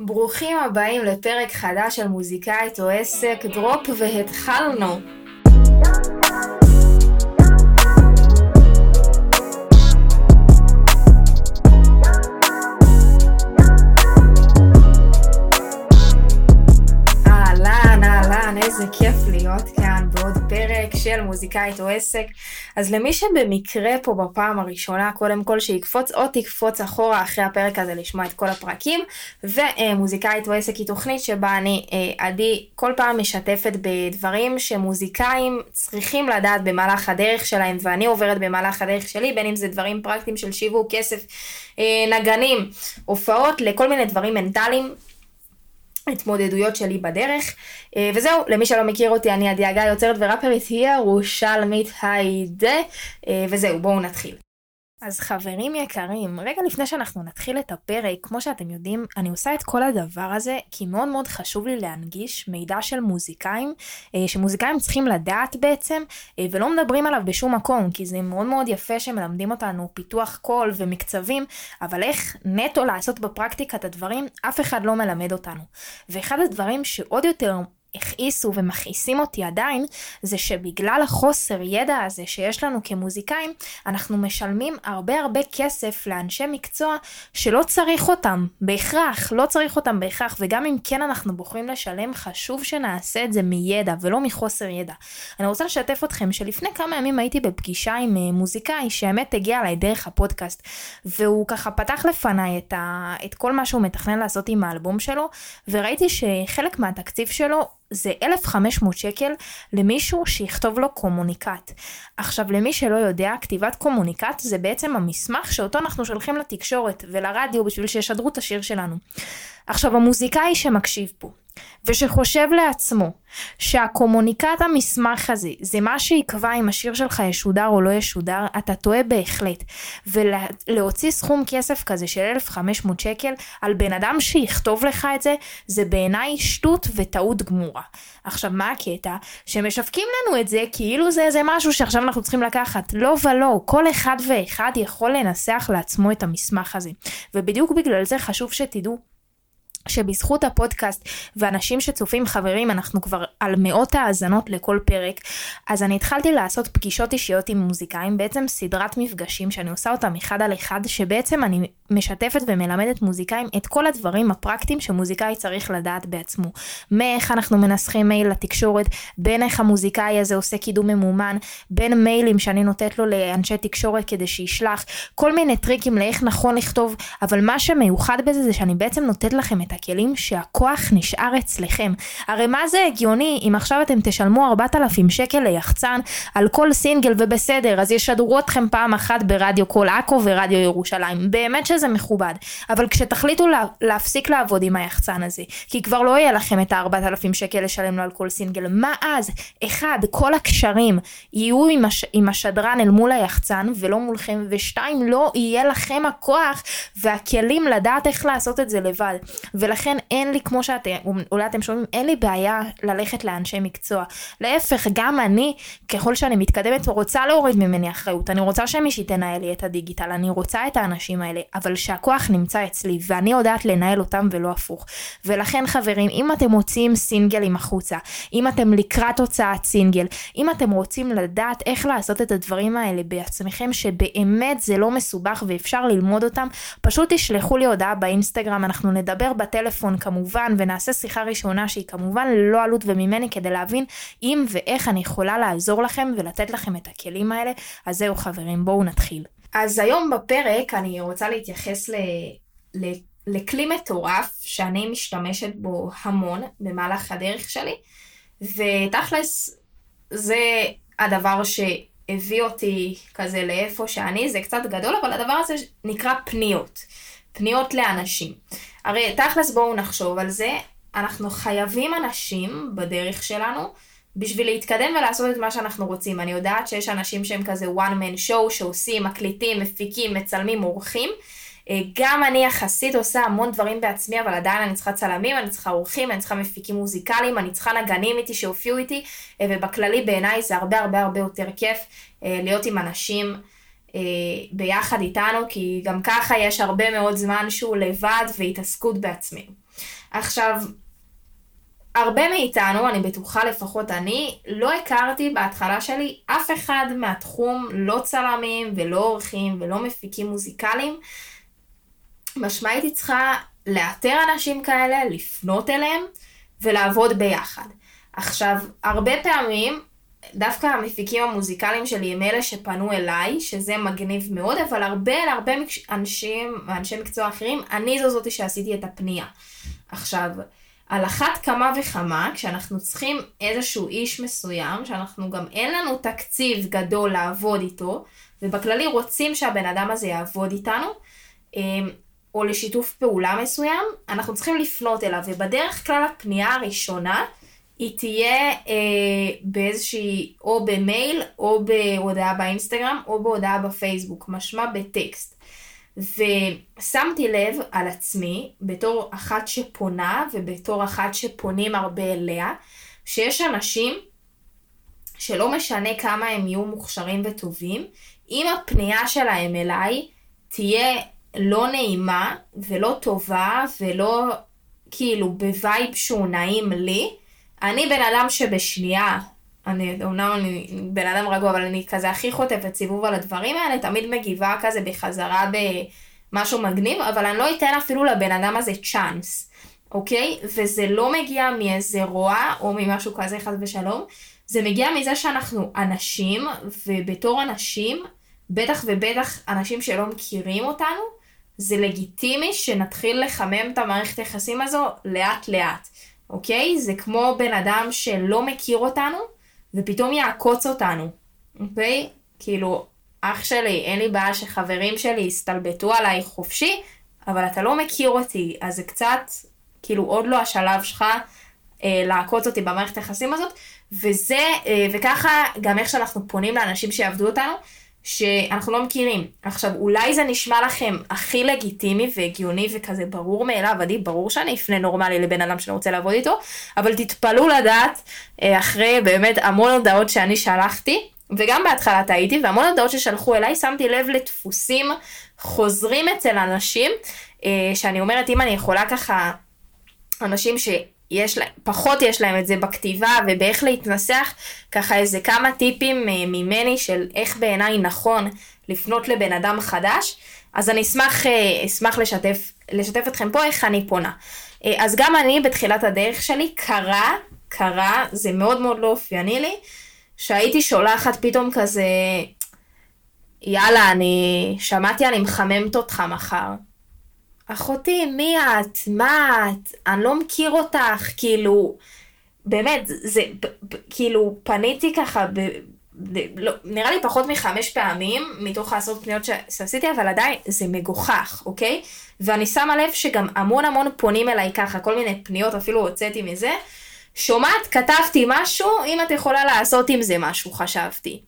ברוכים הבאים לפרק חדש של מוזיקאית או עסק דרופ והתחלנו. מוזיקאית או עסק. אז למי שבמקרה פה בפעם הראשונה, קודם כל שיקפוץ או תקפוץ אחורה אחרי הפרק הזה לשמוע את כל הפרקים. ומוזיקאית או עסק היא תוכנית שבה אני, אה, עדי, כל פעם משתפת בדברים שמוזיקאים צריכים לדעת במהלך הדרך שלהם, ואני עוברת במהלך הדרך שלי, בין אם זה דברים פרקטיים של שיווק, כסף, אה, נגנים, הופעות, לכל מיני דברים מנטליים. התמודדויות שלי בדרך. אה, וזהו, למי שלא מכיר אותי, אני עדי הגיא, יוצרת וראפרית, היא ירושלמית היידה. אה, וזהו, בואו נתחיל. אז חברים יקרים, רגע לפני שאנחנו נתחיל את הפרק, כמו שאתם יודעים, אני עושה את כל הדבר הזה כי מאוד מאוד חשוב לי להנגיש מידע של מוזיקאים, אה, שמוזיקאים צריכים לדעת בעצם, ולא מדברים עליו בשום מקום, כי זה מאוד מאוד יפה שמלמדים אותנו פיתוח קול ומקצבים, אבל איך נטו לעשות בפרקטיקה את הדברים, אף אחד לא מלמד אותנו. ואחד הדברים שעוד יותר הכעיסו ומכעיסים אותי עדיין, זה שבגלל החוסר ידע הזה שיש לנו כמוזיקאים, אנחנו משלמים הרבה הרבה כסף לאנשי מקצוע שלא צריך אותם בהכרח, לא צריך אותם בהכרח, וגם אם כן אנחנו בוחרים לשלם, חשוב שנעשה את זה מידע ולא מחוסר ידע. אני רוצה לשתף אתכם שלפני כמה ימים הייתי בפגישה עם אה, מוזיקאי שהאמת הגיע אליי דרך הפודקאסט, והוא ככה פתח לפניי את, ה... את כל מה שהוא מתכנן לעשות עם האלבום שלו, וראיתי שחלק מהתקציב שלו זה 1,500 שקל למישהו שיכתוב לו קומוניקט. עכשיו למי שלא יודע, כתיבת קומוניקט זה בעצם המסמך שאותו אנחנו שולחים לתקשורת ולרדיו בשביל שישדרו את השיר שלנו. עכשיו המוזיקאי שמקשיב פה, ושחושב לעצמו שהקומוניקט המסמך הזה זה מה שיקבע אם השיר שלך ישודר או לא ישודר, אתה טועה בהחלט. ולהוציא סכום כסף כזה של 1,500 שקל על בן אדם שיכתוב לך את זה, זה בעיניי שטות וטעות גמורה. עכשיו מה הקטע? שמשווקים לנו את זה כאילו זה איזה משהו שעכשיו אנחנו צריכים לקחת. לא ולא, כל אחד ואחד יכול לנסח לעצמו את המסמך הזה. ובדיוק בגלל זה חשוב שתדעו שבזכות הפודקאסט ואנשים שצופים חברים אנחנו כבר על מאות האזנות לכל פרק אז אני התחלתי לעשות פגישות אישיות עם מוזיקאים בעצם סדרת מפגשים שאני עושה אותם אחד על אחד שבעצם אני משתפת ומלמדת מוזיקאים את כל הדברים הפרקטיים שמוזיקאי צריך לדעת בעצמו. מאיך אנחנו מנסחים מייל לתקשורת בין איך המוזיקאי הזה עושה קידום ממומן בין מיילים שאני נותנת לו לאנשי תקשורת כדי שישלח כל מיני טריקים לאיך נכון לכתוב אבל מה שמיוחד בזה זה שאני בעצם נותנת לכם את הכלים שהכוח נשאר אצלכם. הרי מה זה הגיוני אם עכשיו אתם תשלמו 4,000 שקל ליחצן על כל סינגל ובסדר, אז ישדרו אתכם פעם אחת ברדיו כל עכו ורדיו ירושלים. באמת שזה מכובד. אבל כשתחליטו לה, להפסיק לעבוד עם היחצן הזה, כי כבר לא יהיה לכם את ה-4,000 שקל לשלם לו על כל סינגל, מה אז? אחד, כל הקשרים יהיו עם, הש... עם השדרן אל מול היחצן ולא מולכם, ושתיים, לא יהיה לכם הכוח והכלים לדעת איך לעשות את זה לבד. ולכן אין לי, כמו שאתם, אולי אתם שומעים, אין לי בעיה ללכת לאנשי מקצוע. להפך, גם אני, ככל שאני מתקדמת, רוצה להוריד ממני אחריות. אני רוצה שמישהי תנהל לי את הדיגיטל, אני רוצה את האנשים האלה, אבל שהכוח נמצא אצלי, ואני יודעת לנהל אותם ולא הפוך. ולכן חברים, אם אתם מוציאים סינגלים החוצה, אם אתם לקראת הוצאת סינגל, אם אתם רוצים לדעת איך לעשות את הדברים האלה בעצמכם, שבאמת זה לא מסובך ואפשר ללמוד אותם, פשוט תשלחו לי הודעה באינסטגרם, אנחנו נדבר בטלפון כמובן, ונעשה שיחה ראשונה שהיא כמובן ללא עלות וממני כדי להבין אם ואיך אני יכולה לעזור לכם ולתת לכם את הכלים האלה. אז זהו חברים, בואו נתחיל. אז היום בפרק אני רוצה להתייחס ל... ל... לכלי מטורף שאני משתמשת בו המון במהלך הדרך שלי, ותכלס זה הדבר שהביא אותי כזה לאיפה שאני, זה קצת גדול, אבל הדבר הזה נקרא פניות. פניות לאנשים. הרי תכלס בואו נחשוב על זה, אנחנו חייבים אנשים בדרך שלנו בשביל להתקדם ולעשות את מה שאנחנו רוצים. אני יודעת שיש אנשים שהם כזה one man show שעושים, מקליטים, מפיקים, מצלמים, עורכים. אה, גם אני יחסית עושה המון דברים בעצמי, אבל עדיין אני צריכה צלמים, אני צריכה עורכים, אני צריכה מפיקים מוזיקליים, אני צריכה נגנים איתי שהופיעו איתי, אה, ובכללי בעיניי זה הרבה הרבה הרבה יותר כיף אה, להיות עם אנשים. אה, ביחד איתנו, כי גם ככה יש הרבה מאוד זמן שהוא לבד והתעסקות בעצמנו. עכשיו, הרבה מאיתנו, אני בטוחה לפחות אני, לא הכרתי בהתחלה שלי אף אחד מהתחום, לא צלמים ולא עורכים ולא מפיקים מוזיקליים. משמע הייתי צריכה לאתר אנשים כאלה, לפנות אליהם ולעבוד ביחד. עכשיו, הרבה פעמים, דווקא המפיקים המוזיקליים שלי הם אלה שפנו אליי, שזה מגניב מאוד, אבל הרבה, להרבה אנשים, אנשי מקצוע אחרים, אני זו זאתי שעשיתי את הפנייה. עכשיו, על אחת כמה וכמה, כשאנחנו צריכים איזשהו איש מסוים, שאנחנו גם אין לנו תקציב גדול לעבוד איתו, ובכללי רוצים שהבן אדם הזה יעבוד איתנו, אמ, או לשיתוף פעולה מסוים, אנחנו צריכים לפנות אליו, ובדרך כלל הפנייה הראשונה היא תהיה אה, באיזושהי, או במייל, או בהודעה באינסטגרם, או בהודעה בפייסבוק, משמע בטקסט. ושמתי לב על עצמי, בתור אחת שפונה ובתור אחת שפונים הרבה אליה, שיש אנשים שלא משנה כמה הם יהיו מוכשרים וטובים, אם הפנייה שלהם אליי תהיה לא נעימה ולא טובה ולא כאילו ב vibe שהוא נעים לי, אני בן אדם שבשנייה, אני אומנם אני בן אדם רגוע, אבל אני כזה הכי חוטפת סיבוב על הדברים האלה, תמיד מגיבה כזה בחזרה במשהו מגניב, אבל אני לא אתן אפילו לבן אדם הזה צ'אנס, אוקיי? וזה לא מגיע מאיזה רוע או ממשהו כזה חס ושלום, זה מגיע מזה שאנחנו אנשים, ובתור אנשים, בטח ובטח אנשים שלא מכירים אותנו, זה לגיטימי שנתחיל לחמם את המערכת היחסים הזו לאט לאט, אוקיי? זה כמו בן אדם שלא מכיר אותנו ופתאום יעקוץ אותנו, אוקיי? כאילו, אח שלי, אין לי בעיה שחברים שלי יסתלבטו עליי חופשי, אבל אתה לא מכיר אותי, אז זה קצת, כאילו, עוד לא השלב שלך אה, לעקוץ אותי במערכת היחסים הזאת, וזה, אה, וככה גם איך שאנחנו פונים לאנשים שיעבדו אותנו, שאנחנו לא מכירים. עכשיו, אולי זה נשמע לכם הכי לגיטימי והגיוני וכזה ברור מאליו, עדי, ברור שאני אפנה נורמלי לבן אדם שאני רוצה לעבוד איתו, אבל תתפלאו לדעת, אה, אחרי באמת המון הודעות שאני שלחתי, וגם בהתחלה טעיתי, והמון הודעות ששלחו אליי, שמתי לב לדפוסים חוזרים אצל אנשים, אה, שאני אומרת, אם אני יכולה ככה, אנשים ש... יש להם, פחות יש להם את זה בכתיבה ובאיך להתנסח, ככה איזה כמה טיפים אה, ממני של איך בעיניי נכון לפנות לבן אדם חדש, אז אני אשמח, אה, אשמח לשתף, לשתף אתכם פה איך אני פונה. אה, אז גם אני בתחילת הדרך שלי קרה, קרה, זה מאוד מאוד לא אופייני לי, שהייתי שולחת פתאום כזה, יאללה, אני שמעתי אני מחממת אותך מחר. אחותי, מי את? מה את? אני לא מכיר אותך, כאילו, באמת, זה, כאילו, פניתי ככה, ב, ב, לא, נראה לי פחות מחמש פעמים, מתוך העשרות פניות שעשיתי, אבל עדיין זה מגוחך, אוקיי? ואני שמה לב שגם המון המון פונים אליי ככה, כל מיני פניות, אפילו הוצאתי מזה. שומעת, כתבתי משהו, אם את יכולה לעשות עם זה משהו, חשבתי.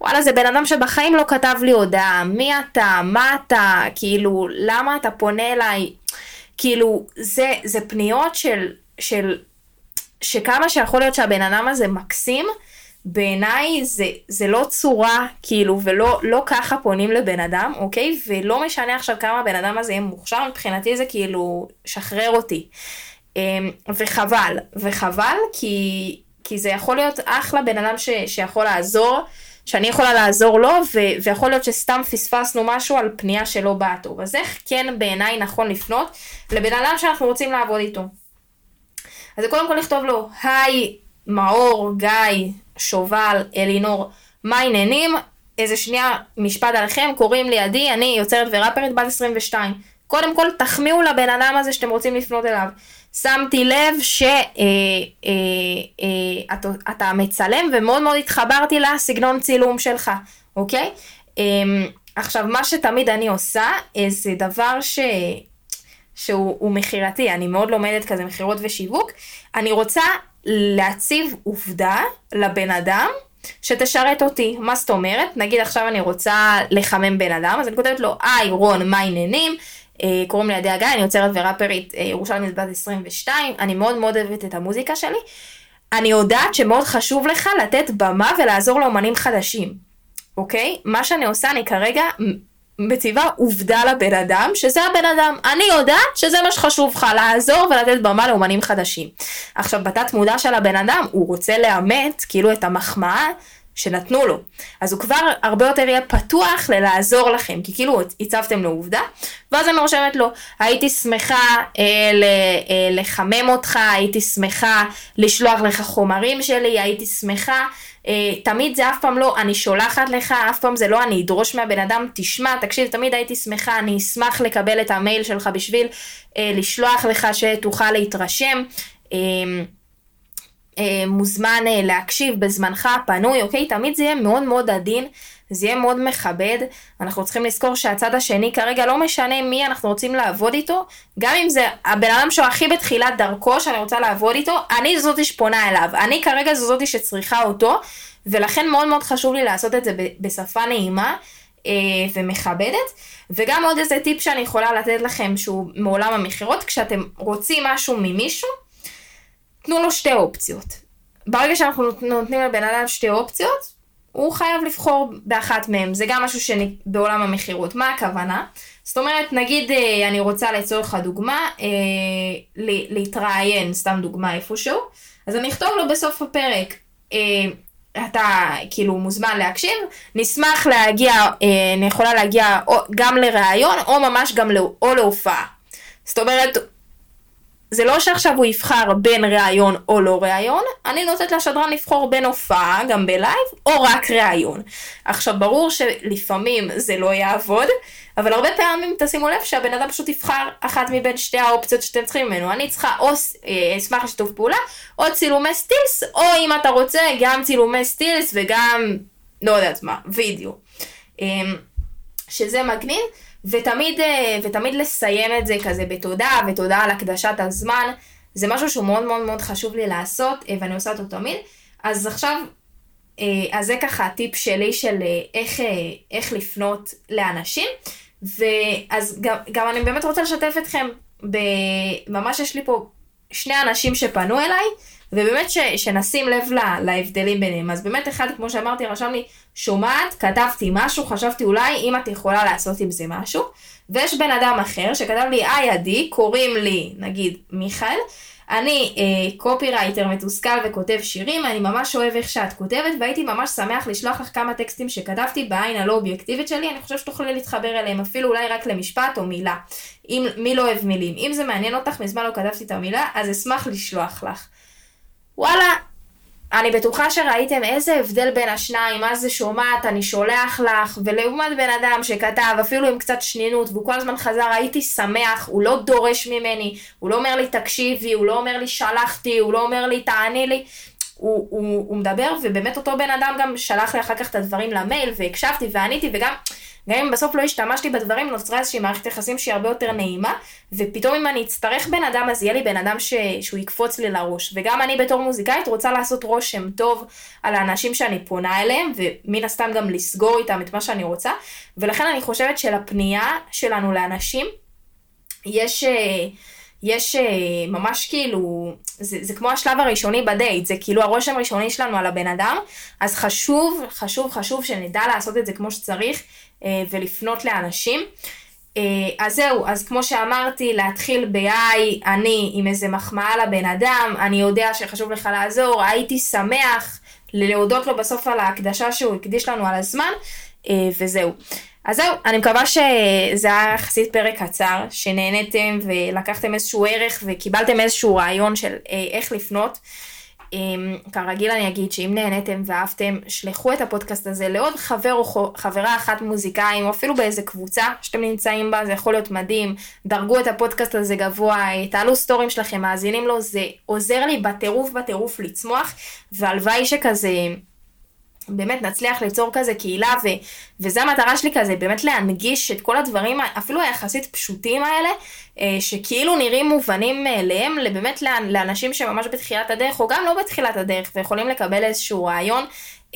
וואלה, זה בן אדם שבחיים לא כתב לי הודעה, מי אתה, מה אתה, כאילו, למה אתה פונה אליי? כאילו, זה, זה פניות של, של, שכמה שיכול להיות שהבן אדם הזה מקסים, בעיניי זה, זה לא צורה, כאילו, ולא לא ככה פונים לבן אדם, אוקיי? ולא משנה עכשיו כמה הבן אדם הזה יהיה מוכשר, מבחינתי זה כאילו, שחרר אותי. אמ, וחבל, וחבל, כי, כי זה יכול להיות אחלה בן אדם ש, שיכול לעזור. שאני יכולה לעזור לו, ו- ויכול להיות שסתם פספסנו משהו על פנייה שלא באה טוב. אז איך כן בעיניי נכון לפנות לבן אדם שאנחנו רוצים לעבוד איתו? אז קודם כל לכתוב לו, היי, מאור, גיא, שובל, אלינור, מה העניינים? איזה שנייה משפט עליכם, קוראים לי עדי, אני יוצרת וראפרית בת 22. קודם כל תחמיאו לבן אדם הזה שאתם רוצים לפנות אליו. שמתי לב שאתה אה, אה, אה, מצלם ומאוד מאוד התחברתי לסגנון צילום שלך, אוקיי? אה, עכשיו, מה שתמיד אני עושה, זה דבר ש... שהוא מכירתי, אני מאוד לומדת כזה מכירות ושיווק, אני רוצה להציב עובדה לבן אדם שתשרת אותי. מה זאת אומרת? נגיד עכשיו אני רוצה לחמם בן אדם, אז אני כותבת לו, היי רון, מה העניינים? אה, קוראים לי עדי הגיא, אני יוצרת וראפרית אה, ירושלים בת 22, אני מאוד מאוד אוהבת את המוזיקה שלי. אני יודעת שמאוד חשוב לך לתת במה ולעזור לאומנים חדשים, אוקיי? מה שאני עושה, אני כרגע מציבה עובדה לבן אדם, שזה הבן אדם. אני יודעת שזה מה שחשוב לך, לעזור ולתת במה לאומנים חדשים. עכשיו, בתת מודע של הבן אדם, הוא רוצה לאמת, כאילו, את המחמאה שנתנו לו. אז הוא כבר הרבה יותר יהיה פתוח ללעזור לכם, כי כאילו הצבתם לו עובדה, ואז אני רושמת לו, הייתי שמחה אה, ל, אה, לחמם אותך, הייתי שמחה לשלוח לך חומרים שלי, הייתי שמחה, אה, תמיד זה אף פעם לא, אני שולחת לך, אף פעם זה לא, אני אדרוש מהבן אדם, תשמע, תקשיב, תמיד הייתי שמחה, אני אשמח לקבל את המייל שלך בשביל אה, לשלוח לך שתוכל להתרשם. אה, אה, מוזמן אה, להקשיב בזמנך הפנוי, אוקיי? תמיד זה יהיה מאוד מאוד עדין, זה יהיה מאוד מכבד. אנחנו צריכים לזכור שהצד השני כרגע לא משנה מי אנחנו רוצים לעבוד איתו, גם אם זה הבן אדם שהוא הכי בתחילת דרכו שאני רוצה לעבוד איתו, אני זאתי שפונה אליו, אני כרגע זאתי שצריכה אותו, ולכן מאוד מאוד חשוב לי לעשות את זה בשפה נעימה. אה, ומכבדת. וגם עוד איזה טיפ שאני יכולה לתת לכם שהוא מעולם המכירות, כשאתם רוצים משהו ממישהו, תנו לו שתי אופציות. ברגע שאנחנו נותנים לבן אדם שתי אופציות, הוא חייב לבחור באחת מהן. זה גם משהו שבעולם המכירות. מה הכוונה? זאת אומרת, נגיד אה, אני רוצה לצורך הדוגמה, אה, להתראיין, סתם דוגמה איפשהו, אז אני אכתוב לו בסוף הפרק, אה, אתה כאילו מוזמן להקשיב, נשמח להגיע, אני יכולה להגיע גם לראיון או ממש גם לא, או להופעה. זאת אומרת, זה לא שעכשיו הוא יבחר בין ראיון או לא ראיון, אני נותנת לשדרן לבחור בין הופעה, גם בלייב, או רק ראיון. עכשיו, ברור שלפעמים זה לא יעבוד, אבל הרבה פעמים תשימו לב שהבן אדם פשוט יבחר אחת מבין שתי האופציות שאתם צריכים ממנו. אני צריכה או אה, אשמח לשיתוף פעולה, או צילומי סטילס, או אם אתה רוצה, גם צילומי סטילס וגם, לא יודעת מה, וידאו. אמ, שזה מגניב. ותמיד, אה, ותמיד לסיים את זה כזה בתודה, ותודה על הקדשת הזמן. זה משהו שהוא מאוד מאוד מאוד חשוב לי לעשות, אה, ואני עושה אותו תמיד. אז עכשיו, אה, אז זה ככה הטיפ שלי של איך, איך לפנות לאנשים. ואז גם, גם אני באמת רוצה לשתף אתכם, ממש יש לי פה שני אנשים שפנו אליי, ובאמת ש, שנשים לב לה, להבדלים ביניהם. אז באמת אחד, כמו שאמרתי, רשם לי, שומעת, כתבתי משהו, חשבתי אולי אם את יכולה לעשות עם זה משהו. ויש בן אדם אחר שכתב לי, היי עדי, קוראים לי, נגיד, מיכאל. אני אה, קופירייטר מתוסכל וכותב שירים, אני ממש אוהב איך שאת כותבת, והייתי ממש שמח לשלוח לך כמה טקסטים שכתבתי בעין הלא אובייקטיבית שלי, אני חושב שתוכלי להתחבר אליהם, אפילו אולי רק למשפט או מילה. אם, מי לא אוהב מילים. אם זה מעניין אותך, מזמן לא כתבתי את המילה, אז אשמח לשלוח לך. וואלה, אני בטוחה שראיתם איזה הבדל בין השניים, מה זה שומעת, אני שולח לך, ולעומת בן אדם שכתב, אפילו עם קצת שנינות, והוא כל הזמן חזר, הייתי שמח, הוא לא דורש ממני, הוא לא אומר לי תקשיבי, הוא לא אומר לי שלחתי, הוא לא אומר לי תעני לי, הוא, הוא, הוא מדבר, ובאמת אותו בן אדם גם שלח לי אחר כך את הדברים למייל, והקשבתי ועניתי, וגם... גם אם בסוף לא השתמשתי בדברים, נוצרה איזושהי מערכת יחסים שהיא הרבה יותר נעימה, ופתאום אם אני אצטרך בן אדם, אז יהיה לי בן אדם ש... שהוא יקפוץ לי לראש. וגם אני בתור מוזיקאית רוצה לעשות רושם טוב על האנשים שאני פונה אליהם, ומן הסתם גם לסגור איתם את מה שאני רוצה, ולכן אני חושבת שלפנייה שלנו לאנשים, יש... אה, יש אה, ממש כאילו, זה, זה כמו השלב הראשוני בדייט, זה כאילו הרושם הראשוני שלנו על הבן אדם, אז חשוב, חשוב, חשוב שנדע לעשות את זה כמו שצריך, אה, ולפנות לאנשים. אה, אז זהו, אז כמו שאמרתי, להתחיל ב-I, אני עם איזה מחמאה לבן אדם, אני יודע שחשוב לך לעזור, הייתי שמח להודות לו בסוף על ההקדשה שהוא הקדיש לנו על הזמן, וזהו. אז זהו, אני מקווה שזה היה יחסית פרק קצר, שנהניתם ולקחתם איזשהו ערך וקיבלתם איזשהו רעיון של איך לפנות. אמ, כרגיל אני אגיד שאם נהניתם ואהבתם, שלחו את הפודקאסט הזה לעוד חבר או חברה אחת מוזיקאים, או אפילו באיזה קבוצה שאתם נמצאים בה, זה יכול להיות מדהים. דרגו את הפודקאסט הזה גבוה, תעלו סטורים שלכם, מאזינים לו, זה עוזר לי בטירוף בטירוף לצמוח, והלוואי שכזה... באמת נצליח ליצור כזה קהילה, ו, וזה המטרה שלי כזה, באמת להנגיש את כל הדברים, אפילו היחסית פשוטים האלה, אה, שכאילו נראים מובנים מאליהם, באמת לאנשים שממש בתחילת הדרך, או גם לא בתחילת הדרך, ויכולים לקבל איזשהו רעיון.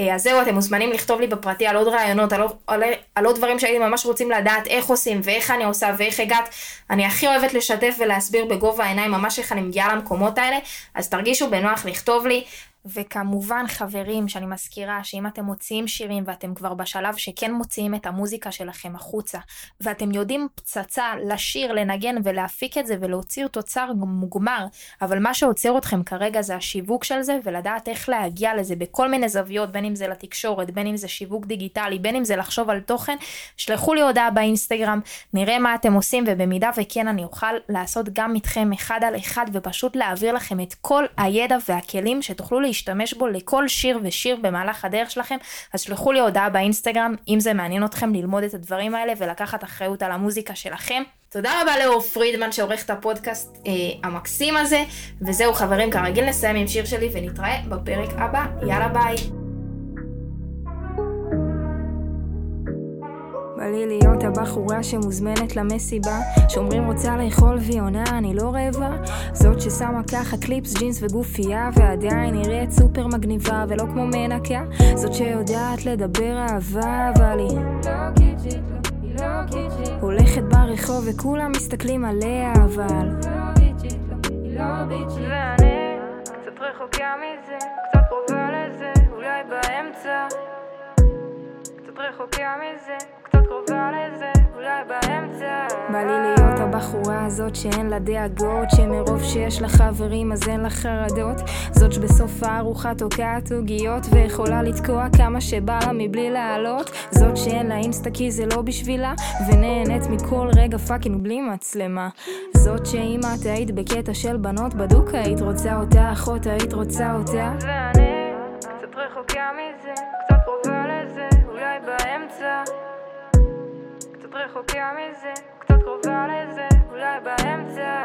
אה, אז זהו, אתם מוזמנים לכתוב לי בפרטי על עוד רעיונות, על, על, על עוד דברים שהייתם ממש רוצים לדעת איך עושים ואיך אני עושה ואיך הגעת. אני הכי אוהבת לשתף ולהסביר בגובה העיניים ממש איך אני מגיעה למקומות האלה, אז תרגישו בנוח לכתוב לי. וכמובן חברים שאני מזכירה שאם אתם מוציאים שירים ואתם כבר בשלב שכן מוציאים את המוזיקה שלכם החוצה ואתם יודעים פצצה לשיר, לנגן ולהפיק את זה ולהוציא תוצר מוגמר אבל מה שעוצר אתכם כרגע זה השיווק של זה ולדעת איך להגיע לזה בכל מיני זוויות בין אם זה לתקשורת בין אם זה שיווק דיגיטלי בין אם זה לחשוב על תוכן שלחו לי הודעה באינסטגרם נראה מה אתם עושים ובמידה וכן אני אוכל לעשות גם איתכם אחד על אחד ופשוט להעביר לכם את כל הידע והכלים שתוכלו להשתמש בו לכל שיר ושיר במהלך הדרך שלכם, אז שלחו לי הודעה באינסטגרם אם זה מעניין אתכם ללמוד את הדברים האלה ולקחת אחריות על המוזיקה שלכם. תודה רבה לאור פרידמן שעורך את הפודקאסט אה, המקסים הזה, וזהו חברים, כרגיל נסיים עם שיר שלי ונתראה בפרק הבא, יאללה ביי. לי להיות הבחורה שמוזמנת למסיבה שאומרים רוצה לאכול והיא עונה אני לא רעבה. זאת ששמה ככה קליפס, ג'ינס וגופייה ועדיין נראית סופר מגניבה ולא כמו מנקה. זאת שיודעת לדבר אהבה אבל היא הולכת ברחוב וכולם מסתכלים עליה אבל ואני קצת רחוקה מזה, קצת קרובה לזה, אולי באמצע קצת רחוקה מזה קרובה לזה, אולי באמצע. בא לי להיות הבחורה הזאת שאין לה דאגות, שמרוב שיש לה חברים אז אין לה חרדות. זאת שבסוף הארוחה תוקעת עוגיות, ויכולה לתקוע כמה שבא לה מבלי לעלות. זאת שאין לה אינסטה כי זה לא בשבילה, ונהנית מכל רגע fucking בלי מצלמה. זאת שאם את היית בקטע של בנות בדוק היית רוצה אותה, אחות היית רוצה אותה. ואני קצת רחוקה מזה, רחוקה מזה, קצת קרובה לזה, אולי באמצע